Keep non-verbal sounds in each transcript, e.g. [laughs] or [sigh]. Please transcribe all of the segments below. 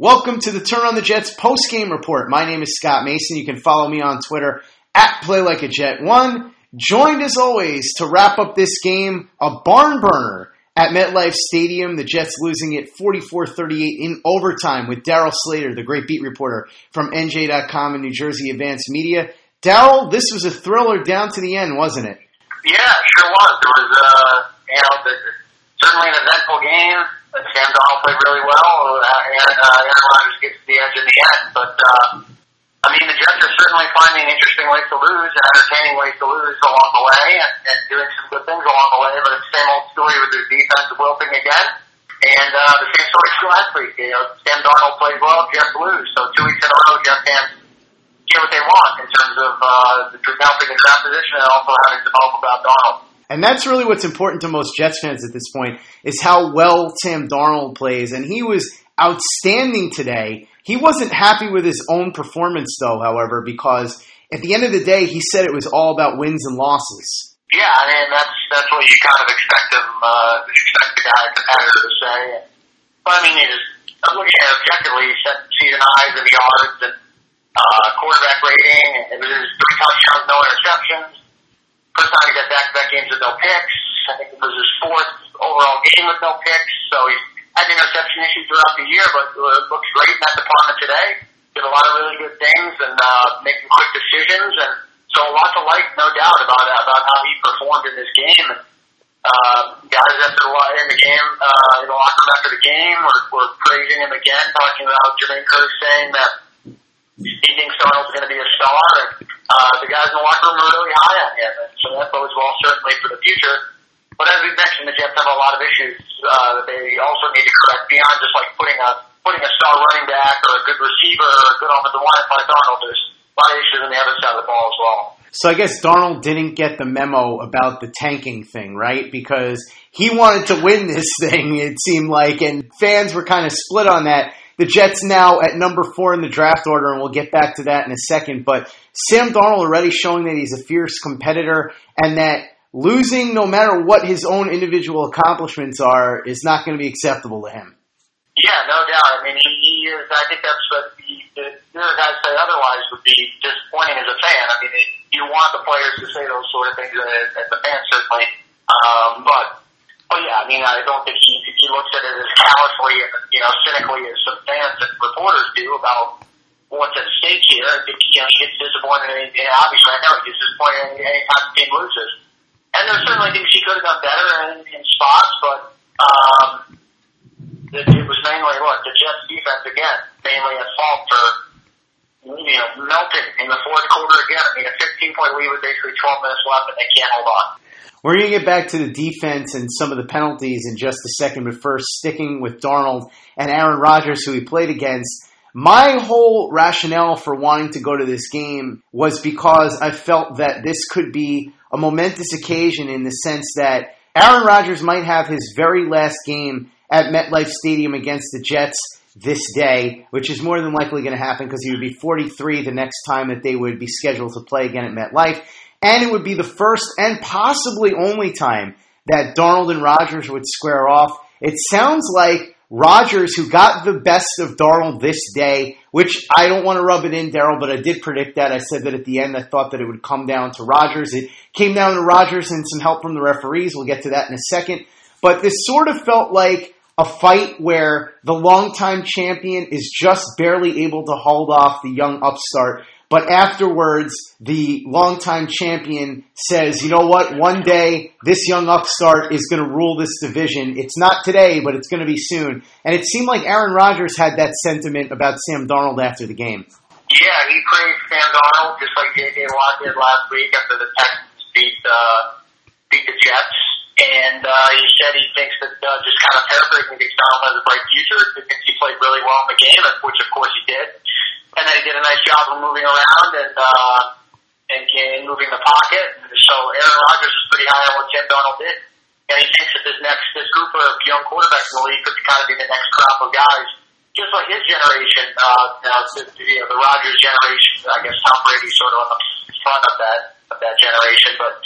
Welcome to the Turn on the Jets post game report. My name is Scott Mason. You can follow me on Twitter at Play Like a Jet One. Joined as always to wrap up this game, a barn burner at MetLife Stadium. The Jets losing it 44-38 in overtime with Darryl Slater, the great beat reporter from NJ.com and New Jersey Advance Media. Darryl, this was a thriller down to the end, wasn't it? Yeah, it sure was. It was, uh, you know, certainly an eventful game. Sam Darnold played really well, and uh, Aaron Rodgers gets the edge in the end. But uh, I mean, the Jets are certainly finding interesting ways to lose and entertaining ways to lose along the way, and, and doing some good things along the way. But it's the same old story with their defense wilting again. And uh, the same story from last week. You know, Sam Darnold plays well, Jets lose. So two weeks in a row, Jets fans get what they want in terms of uh, the the draft position and also having to develop about Darnold. And that's really what's important to most Jets fans at this point is how well Sam Darnold plays. And he was outstanding today. He wasn't happy with his own performance, though, however, because at the end of the day, he said it was all about wins and losses. Yeah, I mean that's that's what you kind of expect him, uh, expect the guy to say. But I mean, he just I'm looking at objectively, season highs in yards and uh, quarterback rating. Was three touchdowns, no interceptions. First time he got back-to-back games with no picks. I think it was his fourth overall game with no picks. So he's had interception issues throughout the year, but uh, looks great in that department today. Did a lot of really good things and uh, making quick decisions, and so a lot to like, no doubt about about how he performed in this game. Uh, guys after in the game, uh, in the locker room after the game, were, were praising him again, talking about Jermaine Kearse saying that he thinks Darnold's going to be a star, and uh, the guys in the locker room are really high on him, and so that bodes well certainly for the future. But as we mentioned, the Jets have a lot of issues uh, that they also need to correct beyond just like putting a putting a star running back or a good receiver or a good offensive line like Darnold. There's a lot of issues on the other side of the ball as well. So I guess Darnold didn't get the memo about the tanking thing, right? Because he wanted to win this [laughs] thing, it seemed like, and fans were kind of split on that. The Jets now at number four in the draft order, and we'll get back to that in a second. But Sam Darnold already showing that he's a fierce competitor and that losing, no matter what his own individual accomplishments are, is not going to be acceptable to him. Yeah, no doubt. I mean, he, he is. I think that's what the, the, the other guys say otherwise would be disappointing as a fan. I mean, it, you want the players to say those sort of things as, as a fan, certainly. Um, but but yeah, I mean, I don't think he he looks at it as callously you know cynically as some fans and reporters do about what's at stake here. I think you know, he gets disappointed. And, and obviously, I know he gets disappointed any anytime the team loses. And there's certainly things he could have done better in, in spots, but um, it, it was mainly look the Jets defense again, mainly at fault for you know melting in the fourth quarter again. I mean, a 15 point lead with basically 12 minutes left, and they can't hold on. We're going to get back to the defense and some of the penalties in just a second, but first, sticking with Darnold and Aaron Rodgers, who he played against. My whole rationale for wanting to go to this game was because I felt that this could be a momentous occasion in the sense that Aaron Rodgers might have his very last game at MetLife Stadium against the Jets this day, which is more than likely going to happen because he would be 43 the next time that they would be scheduled to play again at MetLife and it would be the first and possibly only time that Darnold and Rodgers would square off. It sounds like Rodgers, who got the best of Darnold this day, which I don't want to rub it in, Darryl, but I did predict that. I said that at the end I thought that it would come down to Rodgers. It came down to Rodgers and some help from the referees. We'll get to that in a second. But this sort of felt like a fight where the longtime champion is just barely able to hold off the young upstart. But afterwards, the longtime champion says, you know what? One day, this young upstart is going to rule this division. It's not today, but it's going to be soon. And it seemed like Aaron Rodgers had that sentiment about Sam Darnold after the game. Yeah, he praised Sam Darnold just like J.J. Watt did last week after the Texans beat, uh, beat the Jets. And uh, he said he thinks that, uh, just kind of paraphrasing, thinks Darnold has a bright future. He thinks he played really well in the game, which of course he did and then he did a nice job of moving around and uh, and, and moving the pocket. So Aaron Rodgers is pretty high on what Sam Darnold did, and he thinks that this next this group of young quarterbacks in the league could kind of be the next crop of guys, just like his generation. Uh, now, the, you know, the Rodgers generation. I guess Tom Brady's sort of on the front of that of that generation, but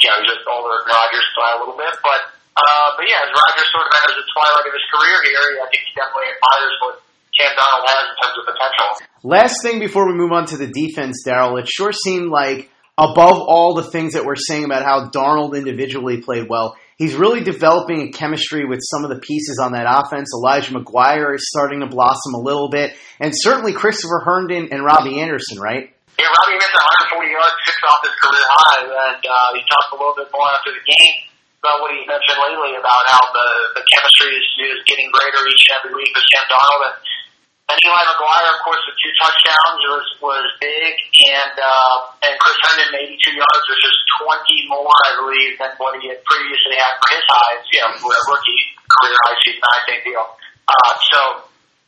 you know, just older than Rodgers by a little bit, but. Uh, but yeah, as Rodgers sort of enters the twilight of his career here, I think he definitely admires what Sam Darnold has in terms of potential. Last thing before we move on to the defense, Darryl, it sure seemed like above all the things that we're saying about how Darnold individually played well, he's really developing a chemistry with some of the pieces on that offense. Elijah McGuire is starting to blossom a little bit, and certainly Christopher Herndon and Robbie Anderson, right? Yeah, Robbie missed 140 yards, six off his career high, and uh, he talked a little bit more after the game about what he mentioned lately about how the, the chemistry is, is getting greater each and every week with Sam Darnold. And, and Eli McGuire, of course, with two touchdowns was was big, and uh, and Chris Herndon, 82 yards, which is 20 more, I believe, than what he had previously had for his highs, you know, rookie career high season, I think deal. Uh, so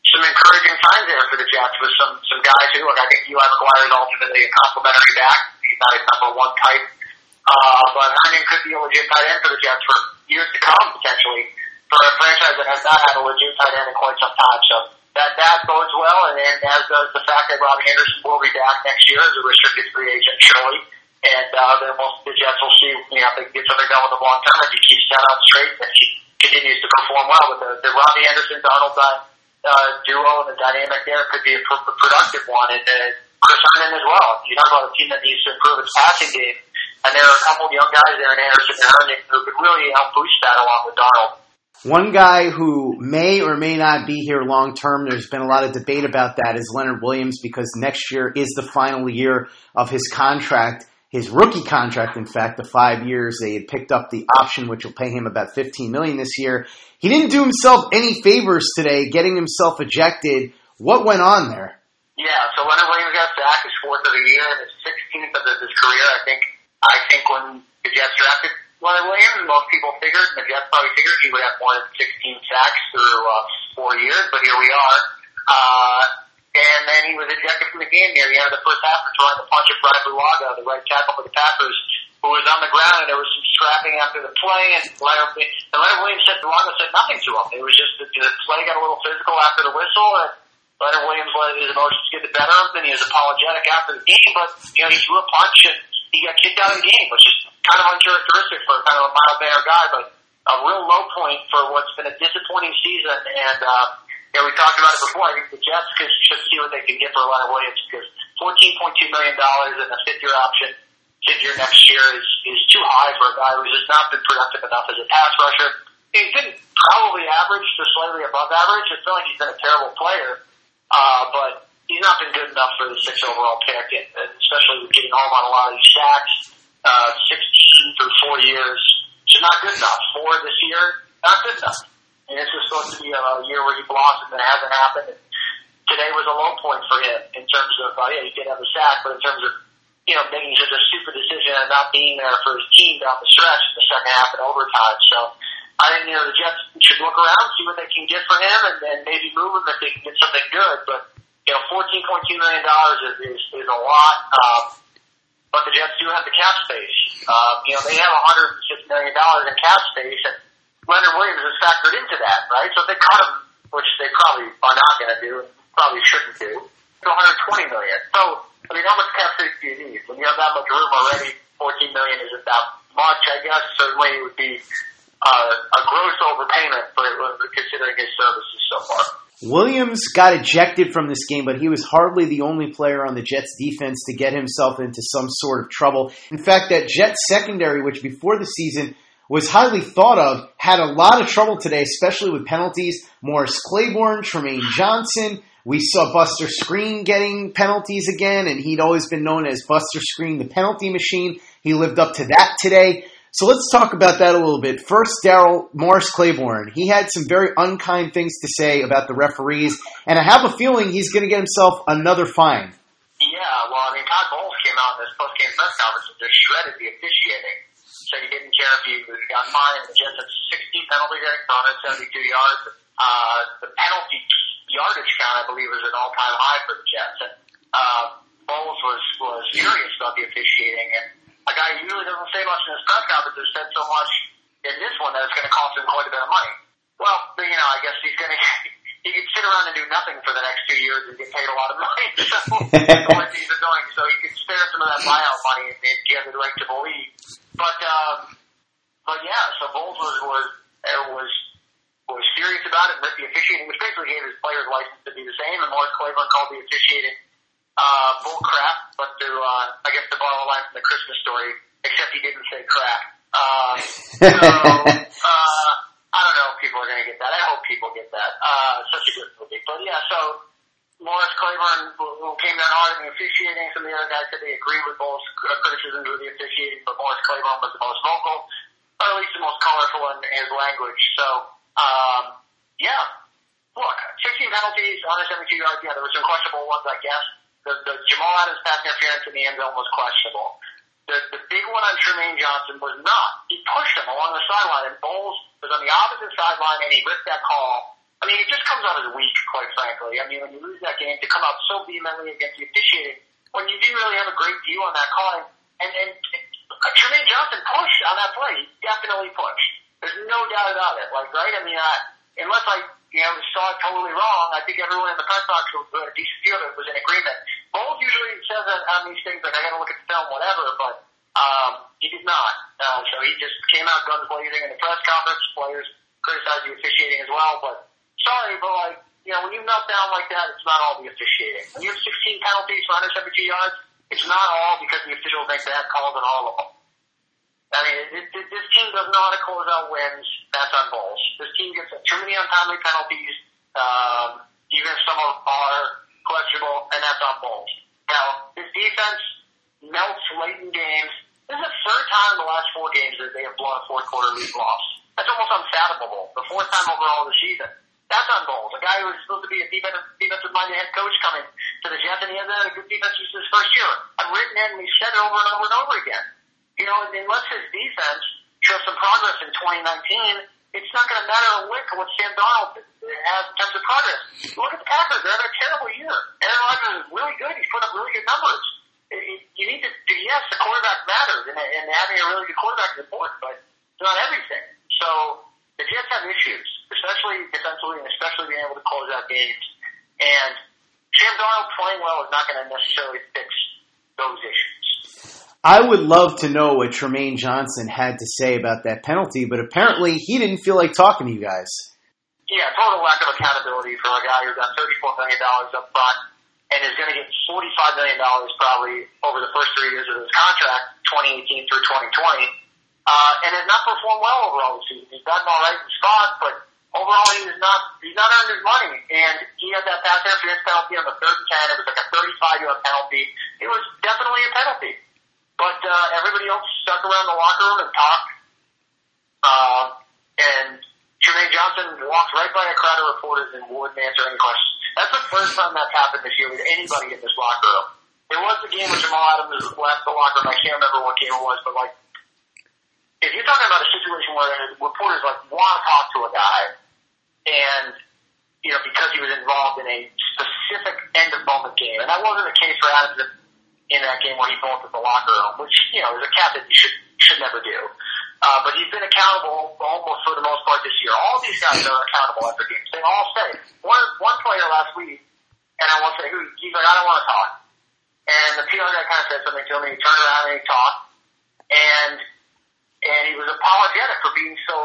some encouraging signs there for the Jets with some some guys who look. I think Eli McGuire is ultimately a complimentary back. He's not a number one type, uh, but Herndon could be a legit tight end for the Jets for years to come potentially for a franchise that has not had a legit tight end in quite some time. So that that bodes well, and, and as does the fact that Robbie Anderson will be back next year as a restricted free agent, surely. And uh, then we'll, the Jets will see, you know, if they get something done with him long term. If he keeps that on straight, and he continues to perform well with the, the Robbie Anderson Darnold uh, uh, duo and the dynamic there could be a pr- productive one. And uh, Chris Herndon as well. You talk about a team that needs to improve its passing game, and there are a couple of young guys there in Anderson and Herndon who could really help boost that along with Darnold. One guy who may or may not be here long term, there's been a lot of debate about that, is Leonard Williams because next year is the final year of his contract, his rookie contract, in fact, the five years. They had picked up the option, which will pay him about 15 million this year. He didn't do himself any favors today, getting himself ejected. What went on there? Yeah, so Leonard Williams got sacked his fourth of the year his 16th of his career. I think, I think when the Jets drafted Leonard Williams, most people figured, and the Jets probably figured he would have more than 16 sacks through uh, four years, but here we are. Uh, and then he was ejected from the game near the end of the first half for trying to punch at Brian Bulaga, the right tackle for the Packers, who was on the ground, and there was some strapping after the play, and Leonard, and Leonard Williams said Bulaga said nothing to him. It was just that the play got a little physical after the whistle, and Leonard Williams let his emotions get the better of him, and he was apologetic after the game, but, you know, he threw a punch, and he got kicked out of the game, which is kind of uncharacteristic for kind of a mild mannered guy, but a real low point for what's been a disappointing season. And uh, know, we talked about it before. I think the Jets could, should see what they can get for Leonard Williams because fourteen point two million dollars and a fifth year option, fifth year next year is is too high for a guy who's just not been productive enough as a pass rusher. He's been probably average to slightly above average. It's not like he's been a terrible player, uh, but he's not been good enough for the six overall pick, and especially with getting home on a lot of these sacks. Uh, 16 through four years, so not good enough. Four this year, not good enough. And this was supposed to be a year where he blossomed, and it hasn't happened. And today was a low point for him in terms of, uh, yeah, he did have a sack, but in terms of, you know, making such a stupid decision and not being there for his team down the stretch in the second half and overtime. So I think, you know, the Jets should look around, see what they can get for him, and then maybe move him if they can get something good. But, you know, $14.2 million is, is, is a lot. Um, but the Jets do have the cap space. Uh, you know, they have $106 million in cap space, and Leonard Williams is factored into that, right? So if they cut him, which they probably are not going to do, probably shouldn't do, to 120 million. So, I mean, how much cap space do you need? When you have that much room already, 14 million isn't that much, I guess. Certainly it would be uh, a gross overpayment for considering his services so far. Williams got ejected from this game, but he was hardly the only player on the Jets defense to get himself into some sort of trouble. In fact, that Jets secondary, which before the season was highly thought of, had a lot of trouble today, especially with penalties. Morris Claiborne, Trumaine Johnson. We saw Buster Skrine getting penalties again, and he'd always been known as Buster Skrine, the penalty machine. He lived up to that today. So let's talk about that a little bit. First, Darryl Morris Claiborne. He had some very unkind things to say about the referees, and I have a feeling he's going to get himself another fine. Yeah, well, I mean, Todd Bowles came out in this post-game press conference and just shredded the officiating. Said he didn't care if he got fined. The Jets had 16 penalties for 172 yards. Uh, the penalty yardage count, I believe, is an all-time high for the Jets. And uh, Bowles was was furious about the officiating and a guy who usually doesn't say much in his press conferences said so much in this one that it's going to cost him quite a bit of money. Well, you know, I guess he's going [laughs] to. He could sit around and do nothing for the next two years and get paid a lot of money. [laughs] So, [laughs] what he's doing, so he could spare some of that buyout money and get the right to believe. But, um, but yeah, so Bowles was was was was serious about it ripped the officiating, which basically gave his players license to be the same. And Morris Claiborne called the officiating uh, but to uh, I guess to borrow a line from the Christmas story, except he didn't say crap. Uh, so [laughs] uh, I don't know if people are going to get that. I hope people get that. Uh, such a good movie, but yeah. So Morris Claiborne, who, came down hard in the officiating, some of the other guys said they agree with both criticisms of the officiating, but Morris Claiborne was the most vocal, or at least the most colorful in his language. So um, yeah. Look, 16 penalties, 172 yards. Yeah, there were some questionable ones, I guess. The, the Jamal Adams pass interference in the end zone was questionable. The, the big one on Trumaine Johnson was not. He pushed him along the sideline, and Bowles was on the opposite sideline, and he ripped that call. I mean, it just comes out as weak, quite frankly. I mean, when you lose that game, to come out so vehemently against the officiating, when you didn't really have a great view on that call, and, and, and Trumaine Johnson pushed on that play. He definitely pushed. There's no doubt about it. Like, right? I mean, I, unless I, you know, saw it totally wrong, I think everyone in the press box was a decent view of it was in agreement. Bowles usually says on, on these things like, I got to look at the film, whatever, but um, he did not. Uh, so he just came out guns blazing in the press conference. Players criticized the officiating as well, but sorry, but like, you know, when you melt down like that, it's not all the officiating. When you have 16 penalties for 172 yards, it's not all because the officials make bad calls on all of them. I mean, this team doesn't close out wins. That's on Bowles. This team gets too many untimely penalties, um, even if some of them are questionable, and that's on Bowles. Now, this defense melts late in games. This is the third time in the last four games that they have blown a fourth quarter lead loss. That's almost unfathomable. The fourth time overall this season. That's on Bowles. A guy who was supposed to be a defensive, defensive minded head coach coming to the Jets, and he hasn't had a good defense since his first year. I've written it and we said it over and over and over again you know, unless his defense shows some progress in 2019, it's not going to matter a lick what Sam Darnold has in terms of progress. Look at the Packers; they're having a terrible year. Aaron Rodgers is really good; he's put up really good numbers. You need to, yes, the quarterback matters, and, and having a really good quarterback is important, but it's not everything. So the Jets have issues, especially defensively, and especially being able to close out games. And Sam Darnold playing well is not going to necessarily fix. I would love to know what Trumaine Johnson had to say about that penalty, but apparently he didn't feel like talking to you guys. Yeah, total lack of accountability for a guy who got $34 million up front and is going to get $45 million probably over the first three years of his contract, 2018 through 2020, uh, and has not performed well overall this season. He's gotten all right in spots, but overall he's not he's not earned his money. And he had that pass interference penalty on the third and 10. It was like a 35 yard penalty. It was definitely a penalty. But uh, everybody else stuck around the locker room and talked. Uh, and Trumaine Johnson walked right by a crowd of reporters and wouldn't answer any questions. That's the first time that's happened this year with anybody in this locker room. There was the game where Jamal Adams left the locker room. I can't remember what game it was, but like, if you're talking about a situation where reporters like want to talk to a guy, and you know because he was involved in a specific end of moment game, and that wasn't the case for Adams in that game where he bolted the locker room, which, you know, as a captain, you should, should never do. Uh, but he's been accountable almost for the most part this year. All these guys are accountable after games. They all say. One, one player last week, and I won't say who, he's like, I don't want to talk. And the PR guy kind of said something to him, and he turned around and he talked. And, and he was apologetic for being so,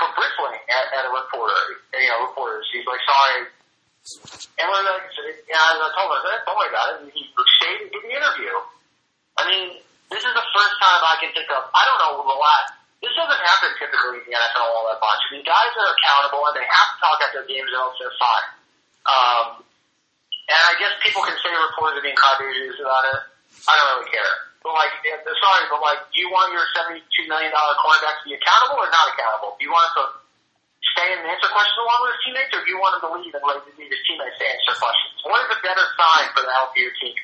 for bristling at, at a reporter, you know, reporters. He's like, sorry, and we're like, and I told her, don't worry about it. He stayed and did the interview. I mean, this is the first time I can think of, I don't know, the last, this doesn't happen typically in the NFL all that much. I mean, guys are accountable and they have to talk after games or else they're fine. Um, and I guess people can say reporters are being crybabies about it. I don't really care. But like, sorry, but like, do you want your $72 million cornerback to be accountable or not accountable? Do you want to stay and answer questions along with his teammates, or do you want him to leave and let his teammates to answer questions? What is a better sign for the healthier team?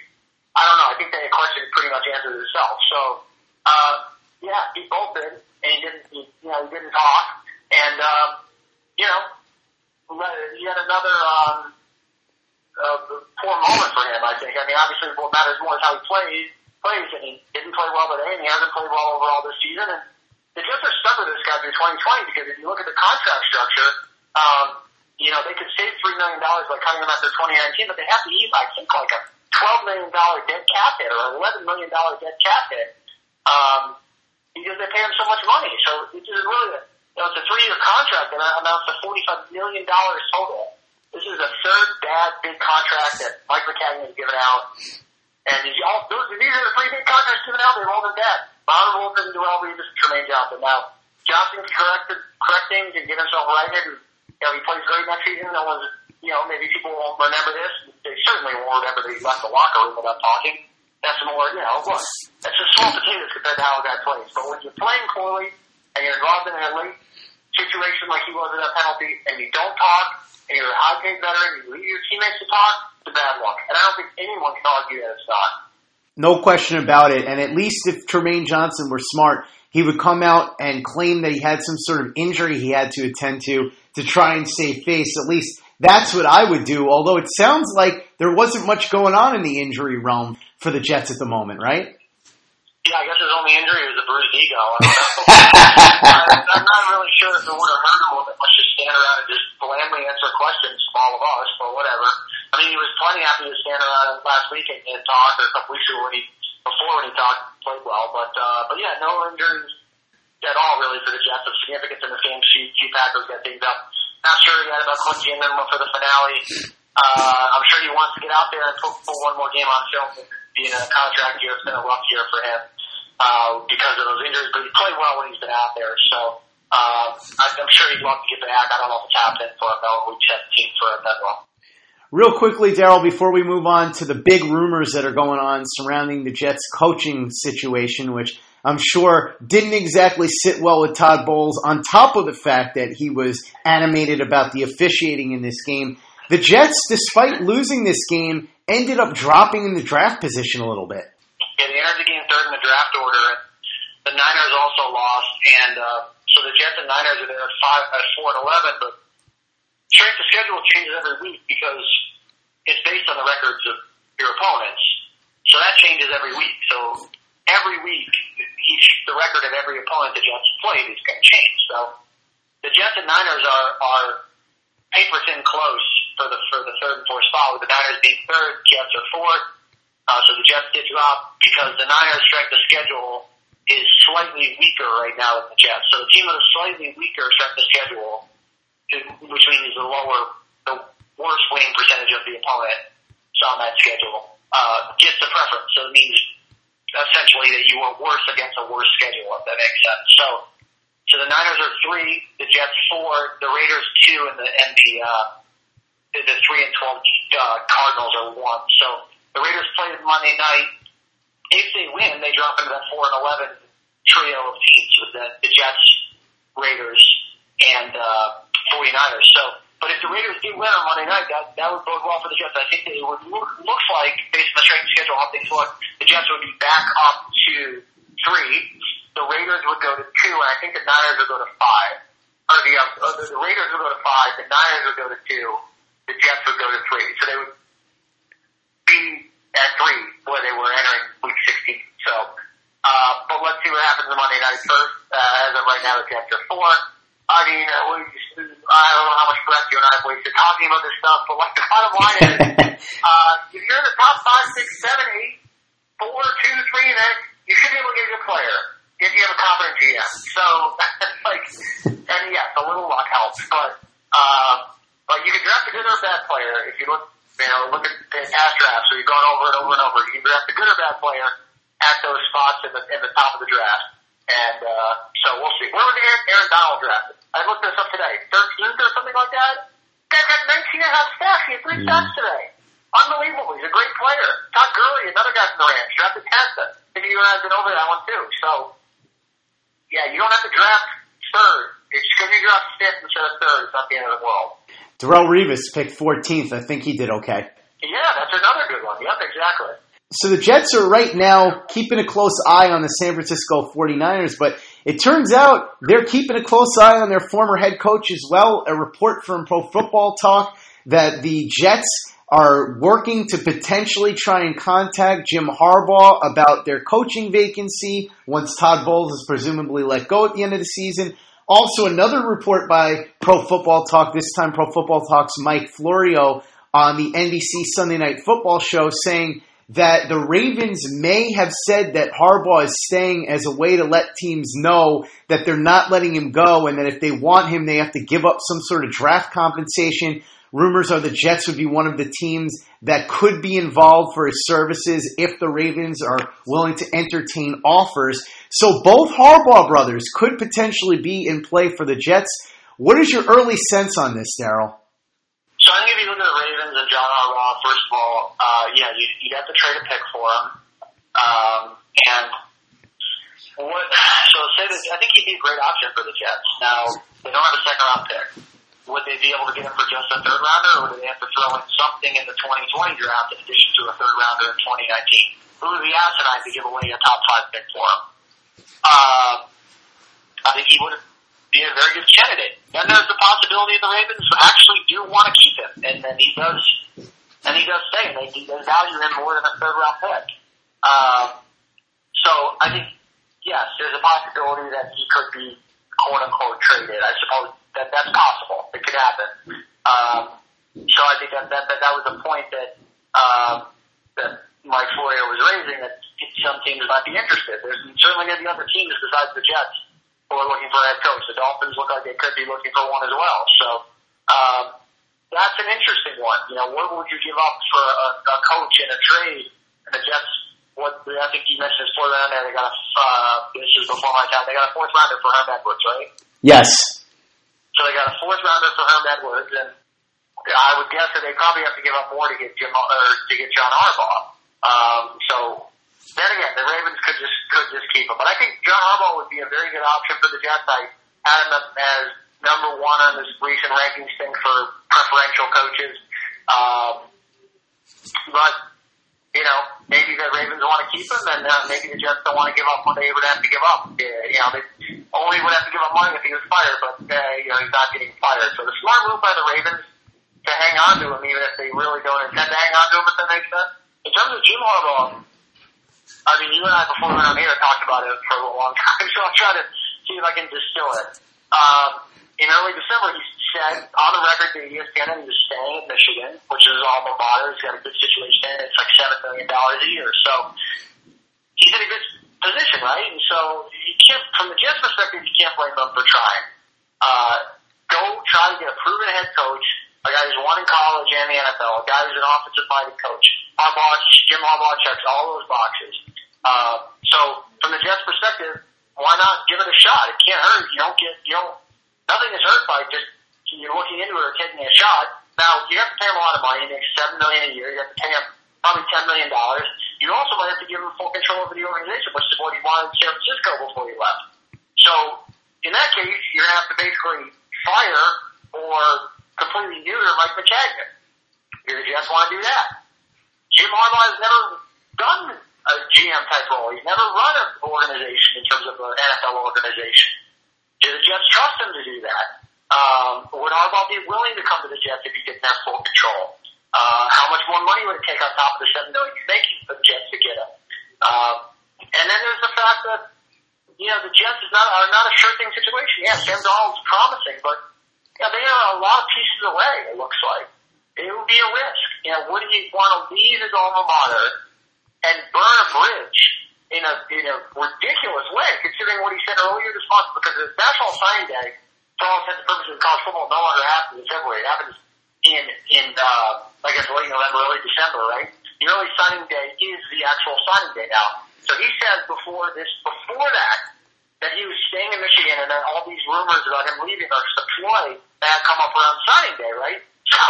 I don't know. I think that question pretty much answers itself. So, uh, yeah, he bolted and he didn't, he, you know, he didn't talk, and um, you know, had another um, uh, poor moment for him. I think. I mean, obviously, what matters more is how he plays. Plays, and he didn't play well today, and he hasn't played well overall this season. And the Jets are stuck with this guy through 2020 because if you look at the contract structure, um, you know, they could save $3 million by cutting him after 2019, but they have to eat, I think, like a $12 million dead cap hit or $11 million dead cap hit, um, because they pay him so much money. So it's just really, You know, it's a three-year contract and amounts to $45 million total. This is the third bad big contract that Mike Maccagnan has given out. And these, all, those, these three big contracts given out. They've all been bad. Ron Wolford, Darrelle Revis, and Trumaine Johnson. Now, Johnson corrected, correct things and get himself righted. And, you know, he plays great next season. No one's, you know, maybe people won't remember this. They certainly won't remember that he left the locker room without talking. That's more, you know, look, that's just small potatoes compared to how a guy plays. But when you're playing poorly and you're involved in a late situation like he was in that penalty and you don't talk and you're a high paid veteran, you leave your teammates to talk, it's a bad look. And I don't think anyone can argue that it's not. No question about it. And at least if Trumaine Johnson were smart, he would come out and claim that he had some sort of injury he had to attend to to try and save face. At least that's what I would do. Although it sounds like there wasn't much going on in the injury realm for the Jets at the moment, right? Yeah, I guess his only injury was a bruised ego. I don't know. I'm not really sure if it would have hurt him much just stand around and just blandly answer questions from all of us, but whatever. I mean, he was plenty happy to stand around last week and, and talk, or a couple weeks ago when he, before when he talked, played well. But, uh, but yeah, no injuries at all really for the Jets of significance in the game. Few, few Packers got things up. Not sure yet about Quincy and them for the finale. Uh, I'm sure he wants to get out there and put, put one more game on film. Being a contract year, it's been a rough year for him uh, because of those injuries, but he played well when he's been out there. So uh, I'm sure he'd love to get back. I don't know if it's happening for him though. Week 17 for him as well. Real quickly, Darryl, before we move on to the big rumors that are going on surrounding the Jets coaching situation, which I'm sure didn't exactly sit well with Todd Bowles, on top of the fact that he was animated about the officiating in this game. The Jets, despite losing this game, ended up dropping in the draft position a little bit. Yeah, they game third in the draft order. The Niners also lost, and uh, so the Jets and Niners are there at five, at four and eleven. But strength of schedule changes every week because it's based on the records of your opponents. So that changes every week. So every week, each the record of every opponent the Jets played is going to change. So the Jets and Niners are are paper thin close for the for the third and fourth spot. With the Niners being third, Jets are fourth. Uh, so the Jets did drop because the Niners' strength of schedule is slightly weaker right now than the Jets. So the team with a slightly weaker strength of schedule, which means the lower, the worst winning percentage of the opponent on that schedule, uh, gets the preference. So it means essentially that you were worse against a worse schedule, if that makes sense. So, so the Niners are three, the Jets four, the Raiders two, and the and uh, the, the three and twelve uh, Cardinals are one. So the Raiders play Monday night. If they win, they drop into that four and eleven trio of teams with the, the Jets, Raiders, and uh, 49ers. So, but if the Raiders do win on Monday night, that that would bode well for the Jets. I think that it would look, looks like, based on the strength schedule, how things look, the Jets would be back up to three. The Raiders would go to two, and I think the Niners would go to five. Or the, uh, the, the Raiders would go to five, the Niners would go to two, the Jets would go to three. So they would be at three where they were entering week 16. So, uh, but let's see what happens on Monday night first. Uh, as of right now, the Jets are four. I mean, uh, we, I don't know how much breath you and I have wasted talking about this stuff, but like the [laughs] bottom line is, [laughs] uh, if you're in the top five, six, seven, eight, four, two, three, and then you should be able to get a good player if you have a competent GM. So, [laughs] like, and yes, a little luck helps, but, uh, but you can draft a good or a bad player if you look, you know, look at past drafts. So you've gone over and over and over. You can draft a good or bad player at those spots in the in the top of the draft. And uh, so we'll see. Where was Aaron, Aaron Donald drafted? I looked this up today. 13th or something like that? Guy got 19 and a half sacks. He had three Mm. today. Unbelievable. He's a great player. Todd Gurley, another guy from the Rams, drafted 10th. Maybe you I been over that one too. So, yeah, you don't have to draft third. It's because you draft fifth instead of third. It's not the end of the world. Darrelle Revis picked 14th. I think he did okay. Yeah, that's another good one. Yep, exactly. So the Jets are right now keeping a close eye on the San Francisco 49ers, but it turns out they're keeping a close eye on their former head coach as well. A report from Pro Football Talk that the Jets are working to potentially try and contact Jim Harbaugh about their coaching vacancy once Todd Bowles is presumably let go at the end of the season. Also, another report by Pro Football Talk, this time Pro Football Talk's Mike Florio on the NBC Sunday Night Football show saying that the Ravens may have said that Harbaugh is staying as a way to let teams know that they're not letting him go and that if they want him, they have to give up some sort of draft compensation. Rumors are the Jets would be one of the teams that could be involved for his services if the Ravens are willing to entertain offers. So both Harbaugh brothers could potentially be in play for the Jets. What is your early sense on this, Darryl? So I think if you look at first of all, uh, yeah, you, you have to trade a pick for him. Um, and what, so say that, I think he'd be a great option for the Jets. Now, they don't have a second round pick. Would they be able to get him for just a third rounder, or would they have to throw in something in the 2020 draft in addition to a third rounder in 2019? Who would be asinine to give away a top five pick for him? Uh, I think he would be a very good candidate. And there's the possibility the Ravens actually do want to keep him, and then he does, and he does and they, they value him more than a third round pick. Um, so I think yes, there's a possibility that he could be quote unquote traded. I suppose that that's possible. It could happen. Um, so I think that that, that, that was a point that um, that Mike Florio was raising that some teams might be interested. There's certainly going to be other teams besides the Jets who are looking for a head coach. The Dolphins look like they could be looking for one as well. So um, that's an interesting one. You know, what would you give up for a, a coach in a trade? And the Jets, what I think you mentioned is fourth rounder. They got a uh, this is before my time. They got a fourth rounder for Herm Edwards, right? Yes. So they got a fourth rounder for Herm Edwards, and I would guess that they probably have to give up more to get Jim or to get John Harbaugh. Um, so then again, the Ravens could just could just keep him. But I think John Harbaugh would be a very good option for the Jets. I had him as number one on this recent rankings thing for preferential coaches. Um, but you know, maybe the Ravens want to keep him, and uh, maybe the Jets don't want to give up what they would have to give up. Uh, you know, they only would have to give up money if he was fired, but uh, you know he's not getting fired. So the smart move by the Ravens to hang on to him, even if they really don't intend to hang on to him, if that makes sense. In terms of Jim Harbaugh, I mean, you and I before we went on here talked about it for a long [laughs] time, so I'll try to see if I can distill it. Um, in early December, he said on the record to ESPN that he was staying in Michigan, which is his alma mater. He's got a good situation. It's like seven million dollars a year, so he's in a good position, right? And so you can't, from the Jets' perspective, you can't blame them for trying. Uh, go try to get a proven head coach, a guy who's won in college and the NFL, a guy who's an offensive-minded coach. Harbaugh, Jim Harbaugh checks all those boxes. Uh, so from the Jets' perspective, why not give it a shot? It can't hurt. You don't get, you don't, nothing is hurt by just you're looking into it or taking a shot. Now you have to pay him a lot of money. He makes seven million a year. You have to pay him probably ten million dollars. You also might have to give him full control over the organization, which is what he wanted in San Francisco before he left. So in that case, you're gonna have to basically fire or completely neuter Mike Maccagnan. Your Jets want to do that. Jim Harbaugh has never done a GM type role. He's never run an organization in terms of an NFL organization. Jets trust him to do that? Um, would Harbaugh be willing to come to the Jets if he didn't have full control? Uh, how much more money would it take on top of the seven million he's making for the Jets to get him? Um, and then there's the fact that you know the Jets is not are not a sure thing situation. Yeah, Sam Darnold's promising, but yeah, they are a lot of pieces away. It looks like it would be a risk. You know, would he want to leave his alma mater and burn a bridge in a in a ridiculous way, considering what he said earlier this month? Because the National Signing Day, for all intents and purposes, college football no longer happens in February. It happens in in uh, I guess late November, early December, right? The early signing day is the actual signing day now. So he says before this, before that, that he was staying in Michigan, and then all these rumors about him leaving are deployed that come up around signing day, right? [laughs] So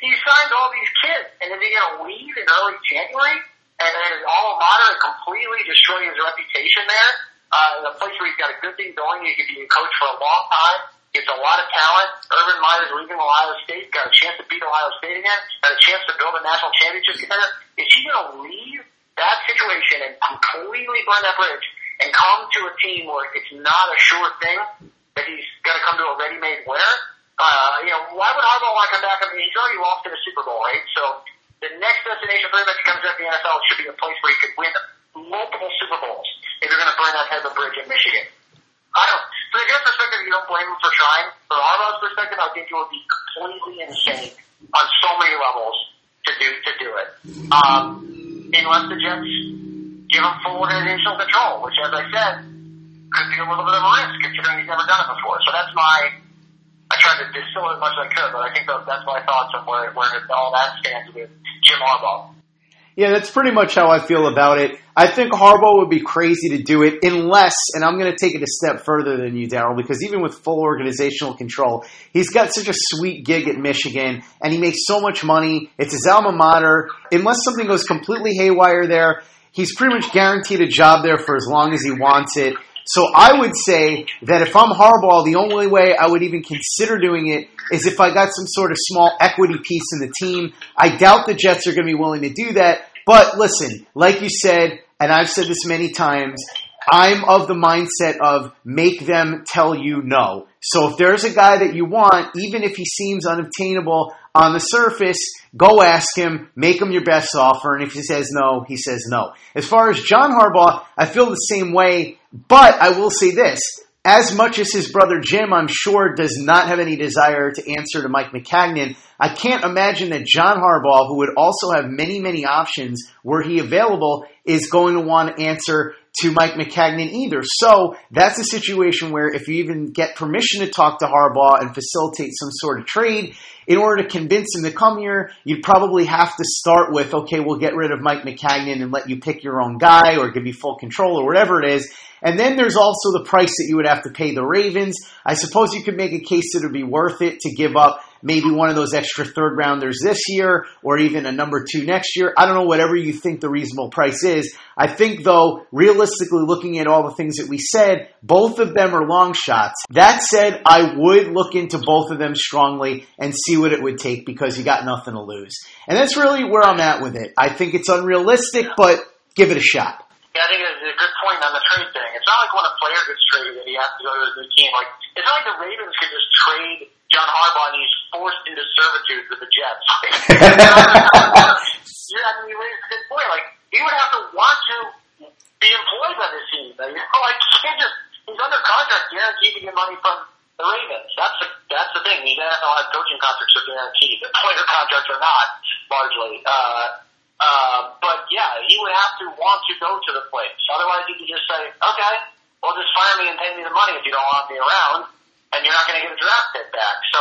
he signed all these kids, and is he going to leave in early January? And then his alma mater and completely destroy his reputation there, uh, a place where he's got a good thing going, he could be a coach for a long time. Gets a lot of talent. Urban Meyer's leaving Ohio State, got a chance to beat Ohio State again, got a chance to build a national championship together. Is he going to leave that situation and completely burn that bridge and come to a team where it's not a sure thing that he's going to come to a ready-made winner? Uh, you know, why would Harbaugh want to come back? I mean, he's already lost in the Super Bowl, right? So the next destination if he comes back to the NFL should be a place where he could win multiple Super Bowls if you're going to burn that type of bridge in Michigan. I don't. From the Jets' perspective, you don't blame him for trying. From Harbaugh's perspective, I think it would be completely insane on so many levels to do to do it. Um, unless the Jets give him full organizational control, which, as I said, could be a little bit of a risk considering he's never done it before. So that's my. I tried to distill it as much as I could, but I think that's my thoughts on where where all that stands with Jim Harbaugh. Yeah, that's pretty much how I feel about it. I think Harbaugh would be crazy to do it unless, and I'm going to take it a step further than you, Darryl, because even with full organizational control, he's got such a sweet gig at Michigan and he makes so much money. It's his alma mater. Unless something goes completely haywire there, he's pretty much guaranteed a job there for as long as he wants it. So I would say that if I'm Harbaugh, the only way I would even consider doing it is if I got some sort of small equity piece in the team. I doubt the Jets are going to be willing to do that. But listen, like you said, and I've said this many times, I'm of the mindset of make them tell you no. So if there's a guy that you want, even if he seems unobtainable on the surface, go ask him, make him your best offer, and if he says no, he says no. As far as John Harbaugh, I feel the same way, but I will say this. As much as his brother Jim, I'm sure, does not have any desire to answer to Mike Maccagnan, I can't imagine that John Harbaugh, who would also have many, many options were he available, is going to want to answer to Mike Maccagnan either. So that's a situation where if you even get permission to talk to Harbaugh and facilitate some sort of trade, in order to convince him to come here, you'd probably have to start with, okay, we'll get rid of Mike Maccagnan and let you pick your own guy or give you full control or whatever it is. And then there's also the price that you would have to pay the Ravens. I suppose you could make a case that it would be worth it to give up maybe one of those extra third rounders this year or even a number two next year. I don't know, whatever you think the reasonable price is. I think, though, realistically, looking at all the things that we said, both of them are long shots. That said, I would look into both of them strongly and see what it would take because you got nothing to lose. And that's really where I'm at with it. I think it's unrealistic, but give it a shot. Yeah, I think it's a good point on the trade thing. It's not like when a player gets traded that he has to go to a new team. Like it's not like the Ravens could just trade John Harbaugh and he's forced into servitude with the Jets. yeah, I mean, you raise a good point. Like he would have to want to be employed by this team. You know, like he can't just he's under contract, guaranteed to get money from the Ravens. That's the that's the thing. These NFL head coaching contracts are guaranteed. The player contracts are not largely. Uh, uh, but yeah, he would have to want to go to the place. Otherwise, he could just say, okay, well, just fire me and pay me the money if you don't want me around, and you're not going to get a draft pick back. So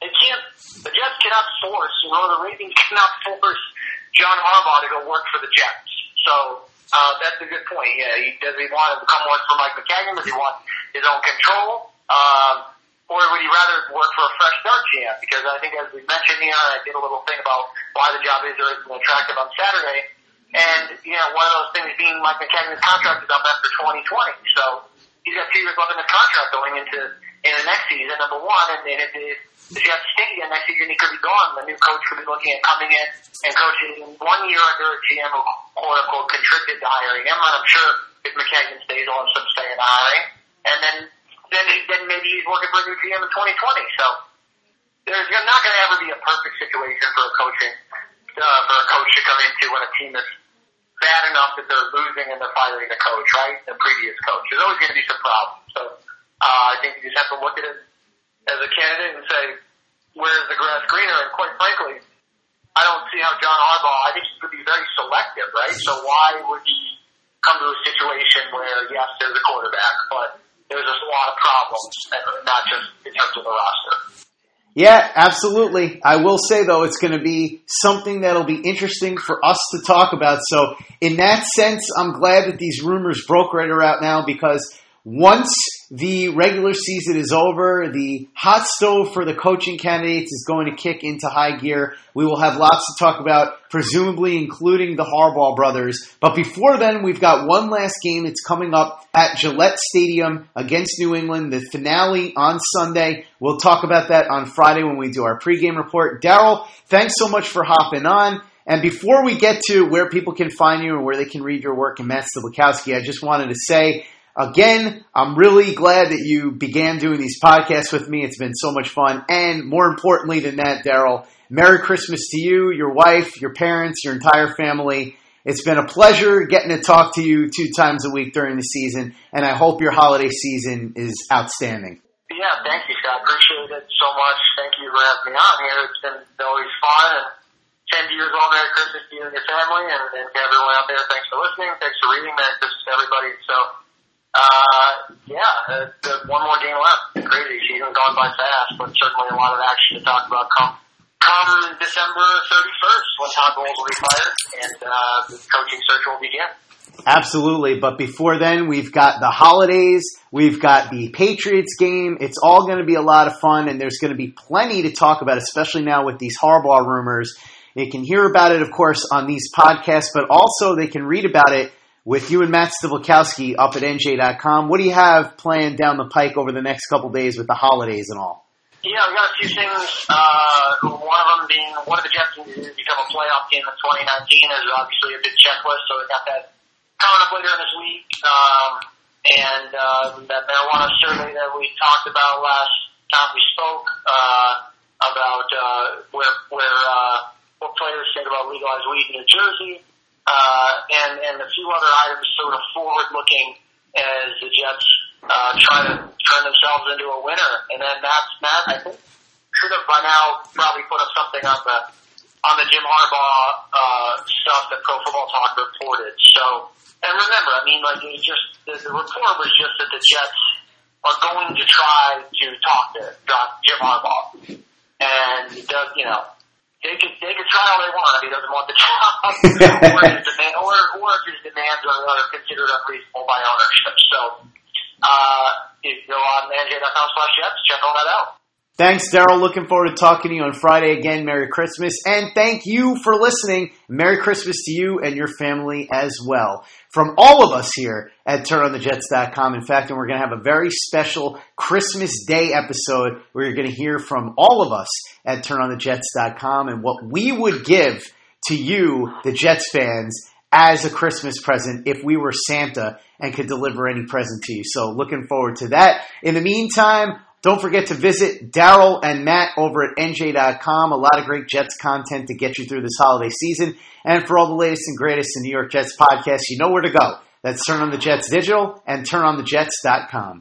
they can't, the Jets cannot force, you know, the Ravens cannot force John Harbaugh to go work for the Jets. So uh, that's a good point. Yeah, he, does he want to come work for Mike Maccagnan? Does he want his own control? Um, or would you rather work for a fresh start GM? Because I think, as we mentioned here, I did a little thing about why the job is or isn't attractive on Saturday. And, you know, one of those things being Mike Maccagnan's contract is up after 2020. So he's got two years left in his contract going into in the next season, number one. And, and if, if the Jets stink again next season, he could be gone. The new coach could be looking at coming in and coaching in one year under a GM who, quote unquote, contributed to hiring him. And I'm sure if Maccagnan stays, he'll have some say in hiring. And then then he, then maybe he's working for a new GM in 2020. So there's not going to ever be a perfect situation for a coaching uh, for a coach to come into when a team is bad enough that they're losing and they're firing the coach, right? The previous coach. There's always going to be some problems. So uh, I think you just have to look at it as a candidate and say, where's the grass greener? And quite frankly, I don't see how John Harbaugh. I think he could be very selective, right? So why would he come to a situation where yes, there's a quarterback, but there's just a lot of problems, not just in terms of the roster. Yeah, absolutely. I will say though, it's going to be something that'll be interesting for us to talk about. So, in that sense, I'm glad that these rumors broke right around now because once the regular season is over, the hot stove for the coaching candidates is going to kick into high gear. We will have lots to talk about, presumably including the Harbaugh brothers. But before then, we've got one last game that's coming up at Gillette Stadium against New England, the finale on Sunday. We'll talk about that on Friday when we do our pregame report. Darryl, thanks so much for hopping on. And before we get to where people can find you and where they can read your work and Matt Stypulkoski, I just wanted to say Again, I'm really glad that you began doing these podcasts with me. It's been so much fun. And more importantly than that, Darryl, Merry Christmas to you, your wife, your parents, your entire family. It's been a pleasure getting to talk to you two times a week during the season, and I hope your holiday season is outstanding. Yeah, thank you, Scott. Appreciate it so much. Thank you for having me on here. It's been always fun and 10 years old Merry Christmas to you and your family, and, and to everyone out there, thanks for listening. Thanks for reading. Merry Christmas to everybody. So, uh, yeah, uh, one more game left. Crazy season gone by fast, but certainly a lot of action to talk about come come December 31st when Todd Bowles will be fired and uh, the coaching search will begin. Absolutely. But before then, we've got the holidays. We've got the Patriots game. It's all going to be a lot of fun, and there's going to be plenty to talk about, especially now with these Harbaugh rumors. They can hear about it, of course, on these podcasts, but also they can read about it with you and Matt Stypulkoski up at NJ.com. What do you have planned down the pike over the next couple days with the holidays and all? Yeah, we got a few things. Uh, one of them being one of the Jets become a playoff team in 2019 is obviously a big checklist, so we got that coming up later in this week. Um, and uh, that marijuana survey that we talked about last time we spoke uh, about uh, where where uh, what players think about legalized weed in New Jersey, uh, and and a few other items sort of forward looking as the Jets uh, try to turn themselves into a winner. And then Matt's Matt, I think, should have by now probably put up something on the on the Jim Harbaugh uh, stuff that Pro Football Talk reported. So, and remember, I mean, like, it just the, the report was just that the Jets are going to try to talk to Jim Harbaugh, and does, you know. They could they could try all they want if he doesn't want the job, or, his demand, or or if his demands are, are considered unreasonable by ownership. So uh, if you go on nj.com slash Jets, check all that out. Thanks, Darryl. Looking forward to talking to you on Friday again. Merry Christmas. And thank you for listening. Merry Christmas to you and your family as well. From all of us here at turnonthejets.com. In fact, and we're going to have a very special Christmas Day episode where you're going to hear from all of us at turnonthejets.com and what we would give to you, the Jets fans, as a Christmas present if we were Santa and could deliver any present to you. So looking forward to that. In the meantime, don't forget to visit Darryl and Matt over at NJ.com. A lot of great Jets content to get you through this holiday season. And for all the latest and greatest in New York Jets podcasts, you know where to go. That's Turn on the Jets Digital and TurnOnTheJets.com.